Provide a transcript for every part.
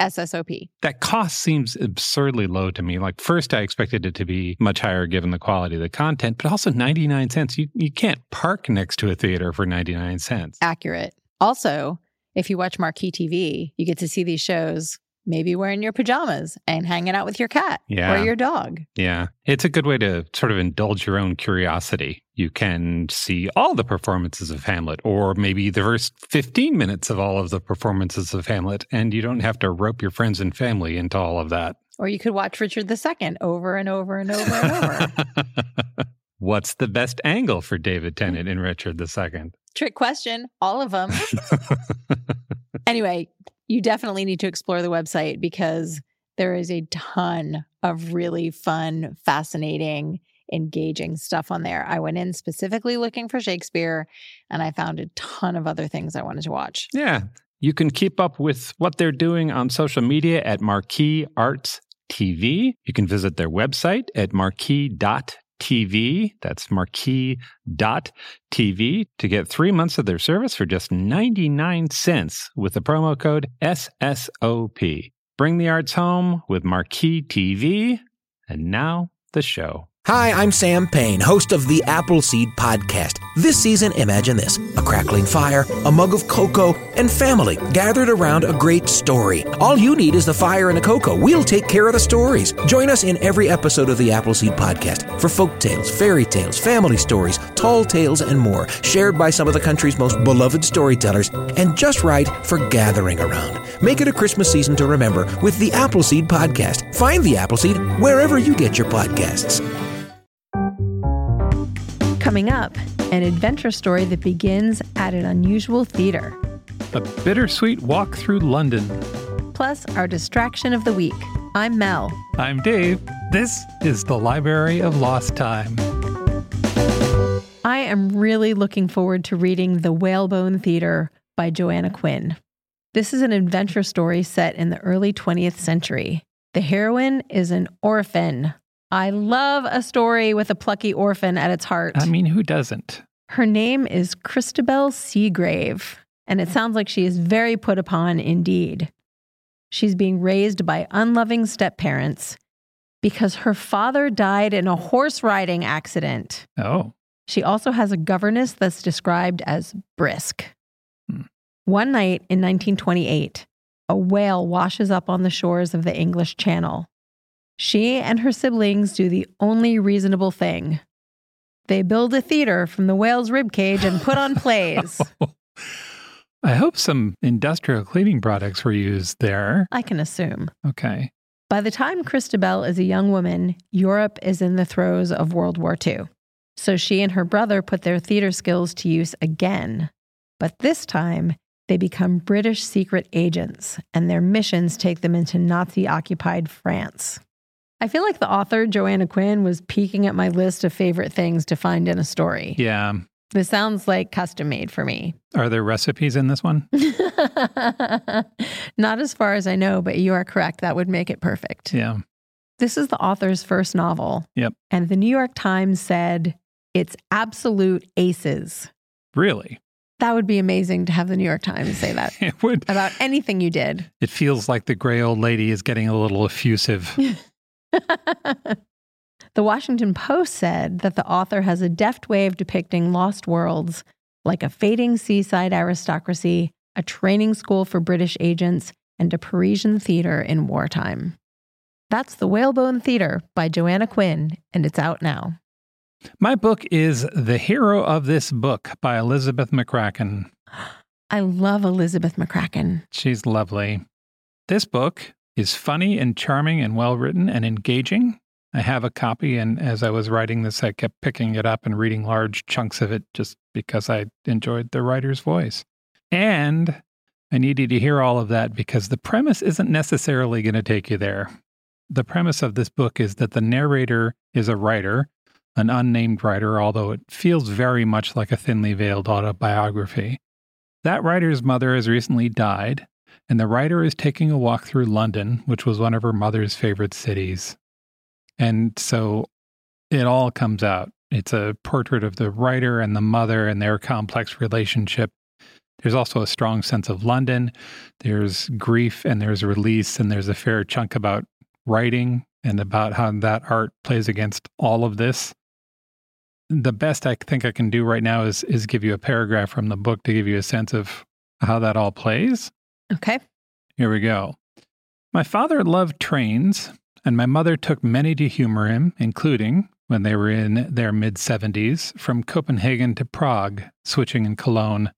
SSOP. That cost seems absurdly low to me. Like, first, I expected it to be much higher given the quality of the content, but also 99 cents. You, you can't park next to a theater for 99 cents. Accurate. Also, if you watch Marquee TV, you get to see these shows maybe wearing your pajamas and hanging out with your cat Yeah. or your dog. Yeah. It's a good way to sort of indulge your own curiosity. You can see all the performances of Hamlet, or maybe the first 15 minutes of all of the performances of Hamlet, and you don't have to rope your friends and family into all of that. Or you could watch Richard II over and over and over and over. What's the best angle for David Tennant in Richard II? Trick question, all of them. anyway, you definitely need to explore the website because there is a ton of really fun, fascinating, engaging stuff on there. I went in specifically looking for Shakespeare and I found a ton of other things I wanted to watch. Yeah. You can keep up with what they're doing on social media at Marquee Arts TV. You can visit their website at marquee.tv. That's marquee.tv to get three months of their service for just 99 cents with the promo code SSOP. Bring the arts home with Marquee TV. And now the show. Hi, I'm Sam Payne, host of the Appleseed Podcast. This season, imagine this a crackling fire, a mug of cocoa, and family gathered around a great story. All you need is the fire and a cocoa. We'll take care of the stories. Join us in every episode of the Appleseed Podcast for folk tales, fairy tales, family stories, tall tales, and more, shared by some of the country's most beloved storytellers, and just right for gathering around. Make it a Christmas season to remember with the Appleseed Podcast. Find the Appleseed wherever you get your podcasts. Coming up, an adventure story that begins at an unusual theater. A bittersweet walk through London. Plus, our distraction of the week. I'm Mel. I'm Dave. This is the Library of Lost Time. I am really looking forward to reading The Whalebone Theater by Joanna Quinn. This is an adventure story set in the early 20th century. The heroine is an orphan. I love a story with a plucky orphan at its heart. I mean, who doesn't? Her name is Cristabel Seagrave, and it sounds like she is very put upon indeed. She's being raised by unloving step parents because her father died in a horse riding accident. Oh, She also has a governess that's described as brisk. Hmm. One night in 1928, a whale washes up on the shores of the English Channel. She and her siblings do the only reasonable thing. They build a theater from the whale's ribcage and put on plays. I hope some industrial cleaning products were used there. I can assume. Okay. By the time Cristabel is a young woman, Europe is in the throes of World War II. So she and her brother put their theater skills to use again. But this time, they become British secret agents, and their missions take them into Nazi occupied France. I feel like the author, Joanna Quinn, was peeking at my list of favorite things to find in a story. Yeah. This sounds like custom made for me. Are there recipes in this one? Not as far as I know, but you are correct. That would make it perfect. Yeah. This is the author's first novel. Yep. And the New York Times said it's absolute aces. Really? That would be amazing to have the New York Times say that It would. about anything you did. It feels like the gray old lady is getting a little effusive. the Washington Post said that the author has a deft way of depicting lost worlds like a fading seaside aristocracy, a training school for British agents, and a Parisian theater in wartime. That's The Whalebone Theater by Joanna Quinn, and it's out now. My book is The Hero of This Book by Elizabeth McCracken. I love Elizabeth McCracken. She's lovely. This book is funny and charming and well written and engaging. I have a copy, and as I was writing this, I kept picking it up and reading large chunks of it just because I enjoyed the writer's voice. And I needed to hear all of that because the premise isn't necessarily going to take you there. The premise of this book is that the narrator is a writer, an unnamed writer, although it feels very much like a thinly veiled autobiography. That writer's mother has recently died, and the writer is taking a walk through London, which was one of her mother's favorite cities. And so it all comes out. It's a portrait of the writer and the mother and their complex relationship. There's also a strong sense of London. There's grief and there's release, and there's a fair chunk about writing and about how that art plays against all of this. The best I think I can do right now is is give you a paragraph from the book to give you a sense of how that all plays. Okay. Here we go. My father loved trains, and my mother took many to humor him, including, when they were in their mid 70s, from Copenhagen to Prague, switching in Cologne.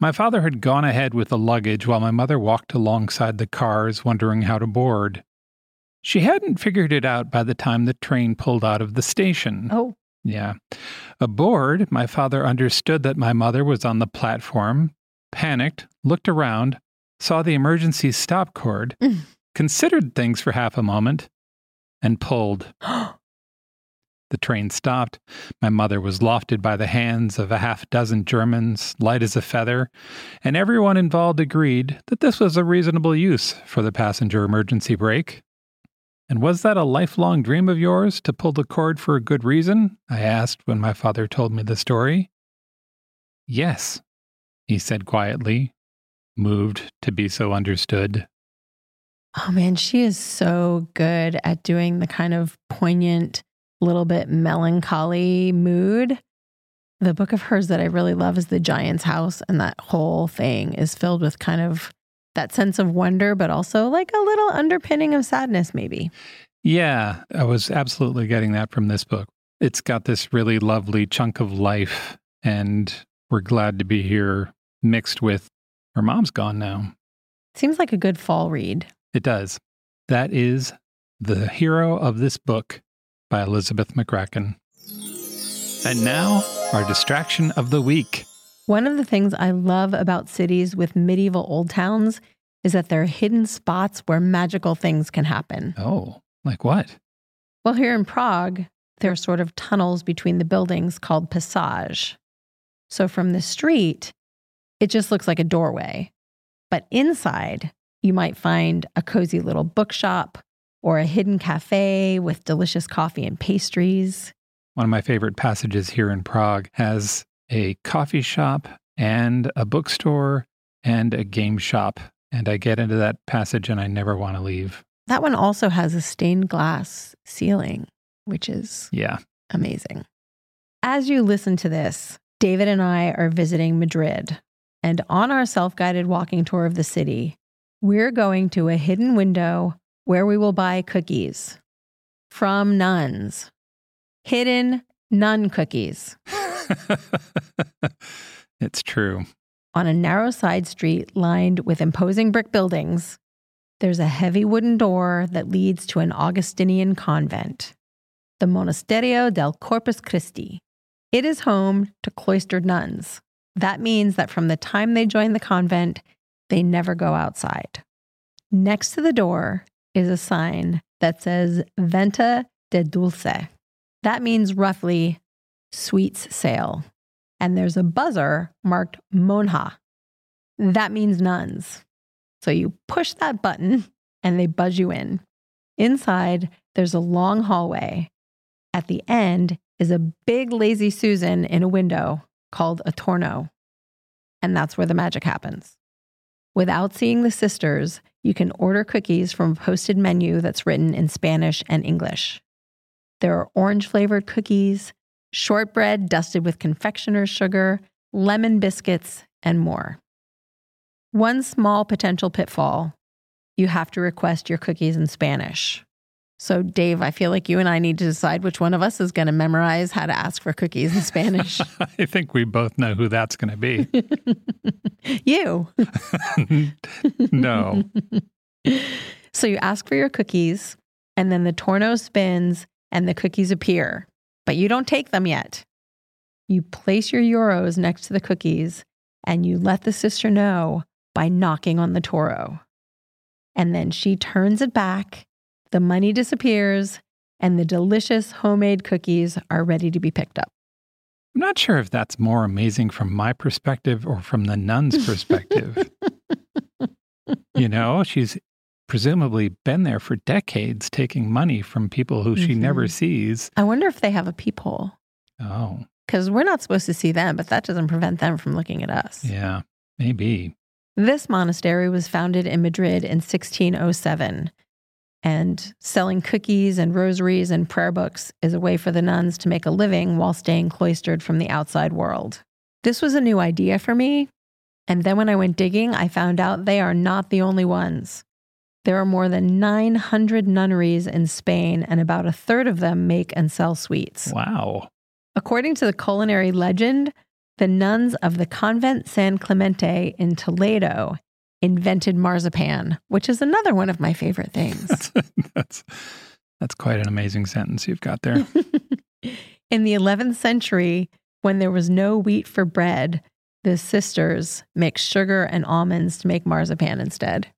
My father had gone ahead with the luggage while my mother walked alongside the cars, wondering how to board. She hadn't figured it out by the time the train pulled out of the station. Oh, Yeah. Aboard, my father understood that my mother was on the platform, panicked, looked around, saw the emergency stop cord, Mm. considered things for half a moment, and pulled. The train stopped. My mother was lofted by the hands of a half dozen Germans, light as a feather, and everyone involved agreed that this was a reasonable use for the passenger emergency brake. And was that a lifelong dream of yours to pull the cord for a good reason? I asked when my father told me the story. Yes, he said quietly, moved to be so understood. oh man, she is so good at doing the kind of poignant, little bit melancholy mood. The book of hers that I really love is The Giant's House, and that whole thing is filled with kind of that sense of wonder, but also like a little underpinning of sadness, maybe. Yeah, I was absolutely getting that from this book. It's got this really lovely chunk of life, and we're glad to be here mixed with her mom's gone now. Seems like a good fall read. It does. That is The Hero of This Book by Elizabeth McCracken. And now, our distraction of the week. One of the things I love about cities with medieval old towns is that there are hidden spots where magical things can happen. Oh, like what? Well, here in Prague, there are sort of tunnels between the buildings called passage. So from the street, it just looks like a doorway. But inside, you might find a cozy little bookshop or a hidden cafe with delicious coffee and pastries. One of my favorite passages here in Prague has a coffee shop and a bookstore and a game shop. And I get into that passage and I never want to leave. That one also has a stained glass ceiling, which is Yeah. amazing. As you listen to this, David and I are visiting Madrid. And on our self guided walking tour of the city, we're going to a hidden window where we will buy cookies from nuns. Hidden nun cookies it's true. On a narrow side street lined with imposing brick buildings. There's a heavy wooden door that leads to an Augustinian convent, the Monasterio del Corpus Christi. It is home to cloistered nuns. That means that from the time they join the convent, they never go outside. Next to the door is a sign that says Venta de Dulce. That means roughly sweets sale. And there's a buzzer marked Monja. That means nuns. So you push that button and they buzz you in. Inside, there's a long hallway. At the end is a big lazy Susan in a window called a torno. And that's where the magic happens. Without seeing the sisters, you can order cookies from a posted menu that's written in Spanish and English. There are orange flavored cookies, shortbread dusted with confectioner's sugar, lemon biscuits, and more. One small potential pitfall you have to request your cookies in Spanish. So, Dave, I feel like you and I need to decide which one of us is going to memorize how to ask for cookies in Spanish. I think we both know who that's going to be. you. no. So, you ask for your cookies, and then the torno spins and the cookies appear, but you don't take them yet. You place your euros next to the cookies and you let the sister know by knocking on the torno. And then she turns it back, the money disappears, and the delicious homemade cookies are ready to be picked up. I'm not sure if that's more amazing from my perspective or from the nun's perspective. you know, she's presumably been there for decades taking money from people who she never Mhm. sees. I wonder if they have a peephole Oh, because we're not supposed to see them, but that doesn't prevent them from looking at us. yeah, maybe. This monastery was founded in Madrid in 1607. And selling cookies and rosaries and prayer books is a way for the nuns to make a living while staying cloistered from the outside world. This was a new idea for me. And then when I went digging, I found out they are not the only ones. There are more than 900 nunneries in Spain, and about a third of them make and sell sweets. Wow. According to the culinary legend, the nuns of the Convent San Clemente in Toledo invented marzipan, which is another one of my favorite things. That's, that's, quite an amazing sentence you've got there. in the 11th century, when there was no wheat for bread, the sisters mixed sugar and almonds to make marzipan instead.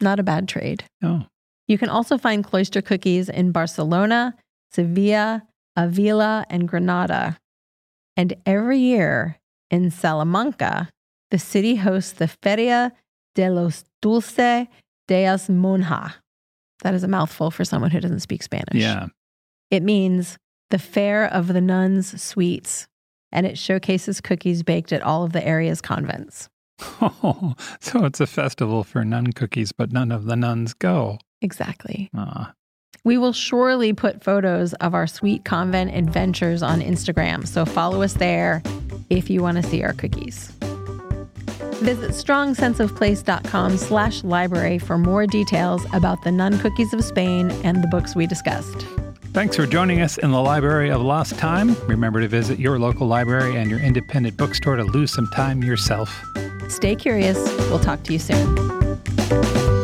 Not a bad trade. Oh, You can also find cloister cookies in Barcelona, Sevilla, Avila, and Granada. And every year in Salamanca, the city hosts the Feria de los Dulce de las Monja. That is a mouthful for someone who doesn't speak Spanish. yeah. It means the Fair of the Nuns' Sweets, and it showcases cookies baked at all of the area's convents. Oh, so it's a festival for nun cookies, but none of the nuns go. Exactly. Ah, We will surely put photos of our sweet convent adventures on Instagram, so follow us there if you want to see our cookies. Visit strongsenseofplace.com slash library for more details about the nun cookies of Spain and the books we discussed. Thanks for joining us in the Library of Lost Time. Remember to visit your local library and your independent bookstore to lose some time yourself. Stay curious. We'll talk to you soon.